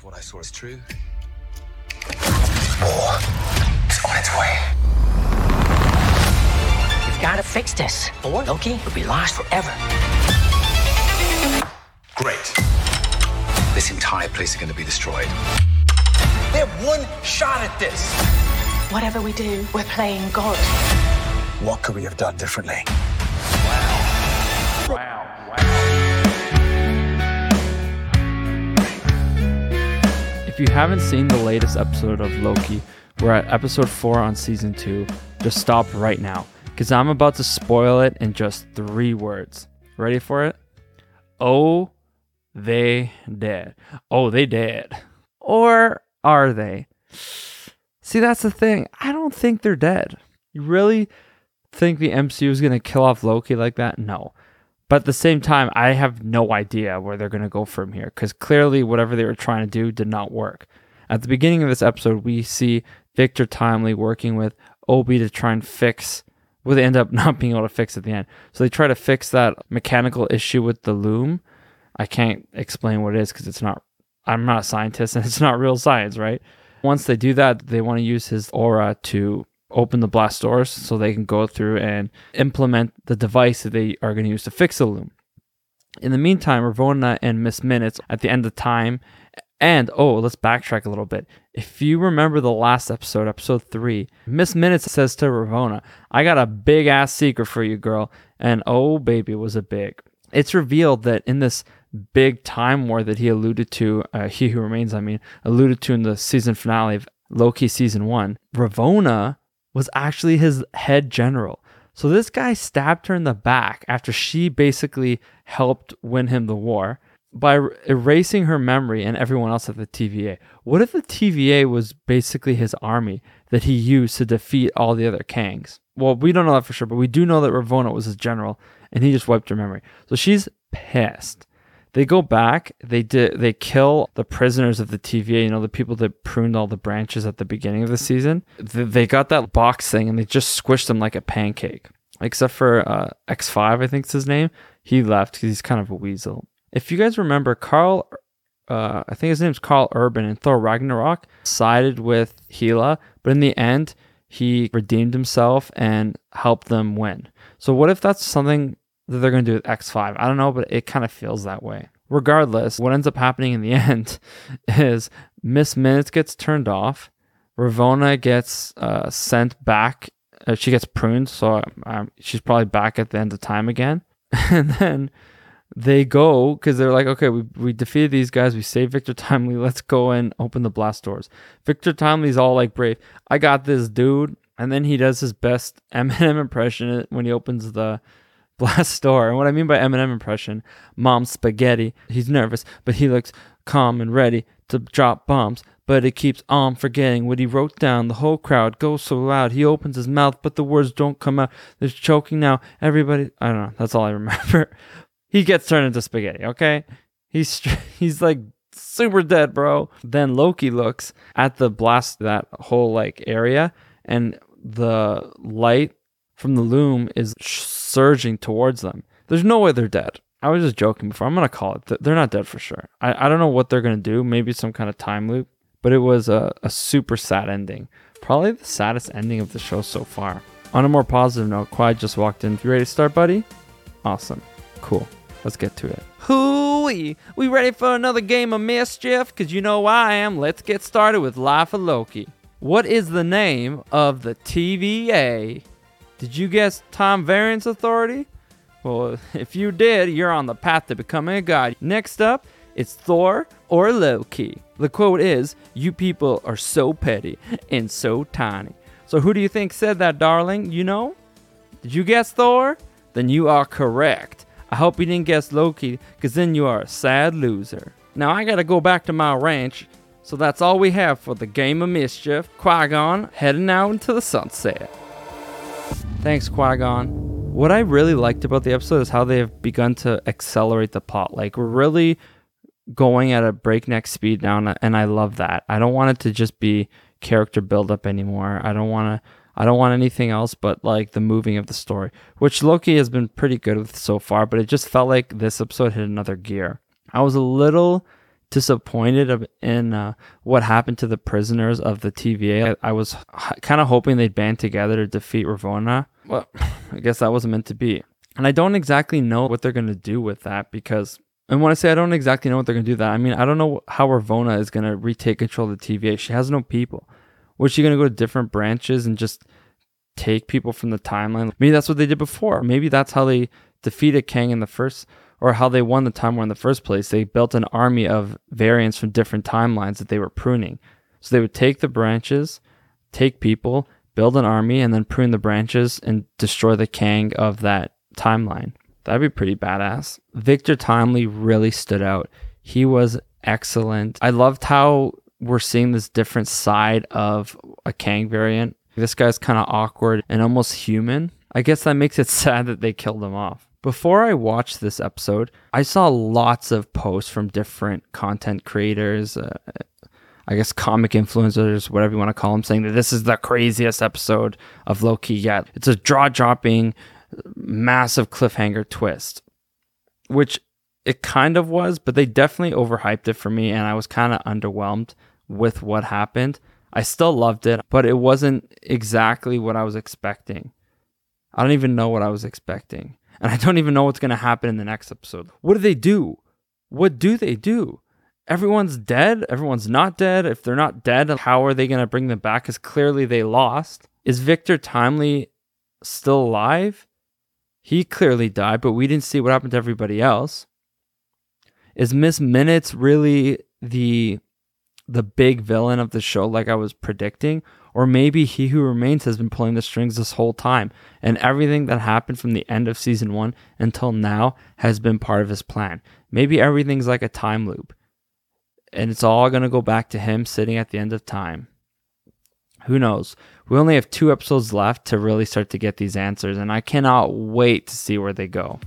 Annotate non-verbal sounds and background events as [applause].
If what I saw is true, War is on its way. We've got to fix this, or Loki will be lost forever. great. This entire place is going to be destroyed. They have one shot at this. Whatever we do, we're playing God. What could we have done differently? You haven't seen the latest episode of Loki, we're at episode 4 on season 2. Just stop right now, because I'm about to spoil it in just three words. Ready for it? Oh, they dead. Oh, they dead. Or are they? See, that's the thing. I don't think they're dead. You really think the MCU is going to kill off Loki like that? No. But at the same time, I have no idea where they're going to go from here because clearly whatever they were trying to do did not work. At the beginning of this episode, we see Victor Timely working with OB to try and fix what they end up [laughs] not being able to fix at the end. So they try to fix that mechanical issue with the loom. I can't explain what it is because it's not, I'm not a scientist [laughs] and it's not real science, right? Once they do that, they want to use his aura to open the blast doors so they can go through and implement the device that they are going to use to fix the loom. In the meantime, Ravonna and Miss Minutes at the end of time, and oh, let's backtrack a little bit. If you remember the last episode, episode three, Miss Minutes says to Ravonna, I got a big ass secret for you, girl. And oh, baby, was it big. It's revealed that in this big time war that he alluded to, uh, He Who Remains, I mean, alluded to in the season finale of Loki season one, Ravonna was actually his head general. So this guy stabbed her in the back after she basically helped win him the war by er- erasing her memory and everyone else at the TVA. What if the TVA was basically his army that he used to defeat all the other Kangs? Well, we don't know that for sure, but we do know that Ravonna was his general and he just wiped her memory. So she's pissed. They go back, they did they kill the prisoners of the TVA, you know, the people that pruned all the branches at the beginning of the season. Th- They got that box thing and they just squished them like a pancake. Except for uh, X5, I think is his name. He left because he's kind of a weasel. If you guys remember, Karl, uh, I think his name's Karl Urban in Thor Ragnarok, sided with Hela, but in the end, he redeemed himself and helped them win. So, what if that's something that they're going to do with X5? I don't know, but it kind of feels that way. Regardless, what ends up happening in the [laughs] end is Miss Minutes gets turned off, Ravonna gets uh, sent back. Uh, she gets pruned, so um, she's probably back at the end of time again. [laughs] and then they go because they're like, okay, we, we defeated these guys. We saved Victor Timely. [laughs] Let's go and open the blast doors. Victor Timely's all like brave. I got this, dude. And then he does his best Eminem impression when he opens the blast door. And what I mean by Eminem impression, mom spaghetti. He's nervous, but he looks calm and ready to drop bombs. But it keeps on forgetting what he wrote down. The whole crowd goes so loud. He opens his mouth, but the words don't come out. There's choking now. Everybody, I don't know. That's all I remember. [laughs] he gets turned into spaghetti. Okay, he's [laughs] he's like super dead, bro. Then Loki looks at the blast that whole like area, and the light from the loom is surging towards them. There's no way they're dead. I was just joking before. I'm gonna call it. Th- They're not dead for sure. I, I don't know what they're gonna do. Maybe some kind of time loop. But it was a, a super sad ending. Probably the saddest ending of the show so far. On a more positive note, Quiet just walked in. You ready to start, buddy? Awesome. Cool. Let's get to it. Hooey! We ready for another game of mischief? Cause you know I am. Let's get started with Life of Loki. What is the name of the TVA? Did you guess Time Variance Authority? Well, [laughs] if you did, you're on the path to becoming a god. Next up, it's Thor or Loki. The quote is, You people are so petty and so tiny. So, who do you think said that, darling? You know? Did you guess Thor? Then you are correct. I hope you didn't guess Loki, because then you are a sad loser. Now, I gotta go back to my ranch, so that's all we have for the game of mischief. Qui Gon heading out into the sunset. Thanks, Qui Gon. What I really liked about the episode is how they have begun to accelerate the plot. Like, we're really going at a breakneck speed now, and- I love that. I don't want it to just be character buildup anymore. I don't want to. I don't want anything else but like the moving of the story, which Loki has been pretty good with so far. But it just felt like this episode hit another gear. I was a little disappointed in uh, what happened to the prisoners of the TVA. I, I was kind of hoping they'd band together to defeat Ravonna. Well, [sighs] I guess that wasn't meant to be. And I don't exactly know what they're going to do with that because, and when I say I don't exactly know what they're going to do that, I mean, I don't know how Ravonna is going to retake control of the TVA. She has no people. Was she going to go to different branches and just take people from the timeline? Maybe that's what they did before. Maybe that's how they defeated Kang in the first or how they won the Time War in the first place. They built an army of variants from different timelines that they were pruning. So they would take the branches, take people, build an army, and then prune the branches and destroy the Kang of that timeline. That'd be pretty badass. Victor Timely really stood out. He was excellent. I loved how we're seeing this different side of a Kang variant. This guy's kind of awkward and almost human. I guess that makes it [laughs] sad that they killed him off. Before I watched this episode, I saw lots of posts from different content creators, uh, I guess comic influencers, whatever you want to call them, saying that this is the craziest episode of Loki yet. It's a jaw dropping, massive cliffhanger twist, which it kind of was, but they definitely overhyped it for me, and I was kind of underwhelmed with what happened. I still loved it, but it wasn't exactly what I was expecting. I don't even know what I was expecting. And I don't even know what's going to happen in the next episode. What do they do? What do they do? Everyone's dead. Everyone's not dead. If they're not dead, how are they going to bring them back? Because clearly they lost. Is Victor Timely still alive? He clearly died, but we didn't see what happened to everybody else. Is Miss Minutes really the the big villain of the show like I was predicting? Or maybe He Who Remains has been pulling the strings this whole time, and everything that happened from the end of season one until now has been part of his plan. Maybe everything's like a time loop, and it's all going to go back to him sitting at the end of time. Who knows? We only have two episodes left to really start to get these answers, and I cannot wait to see where they go.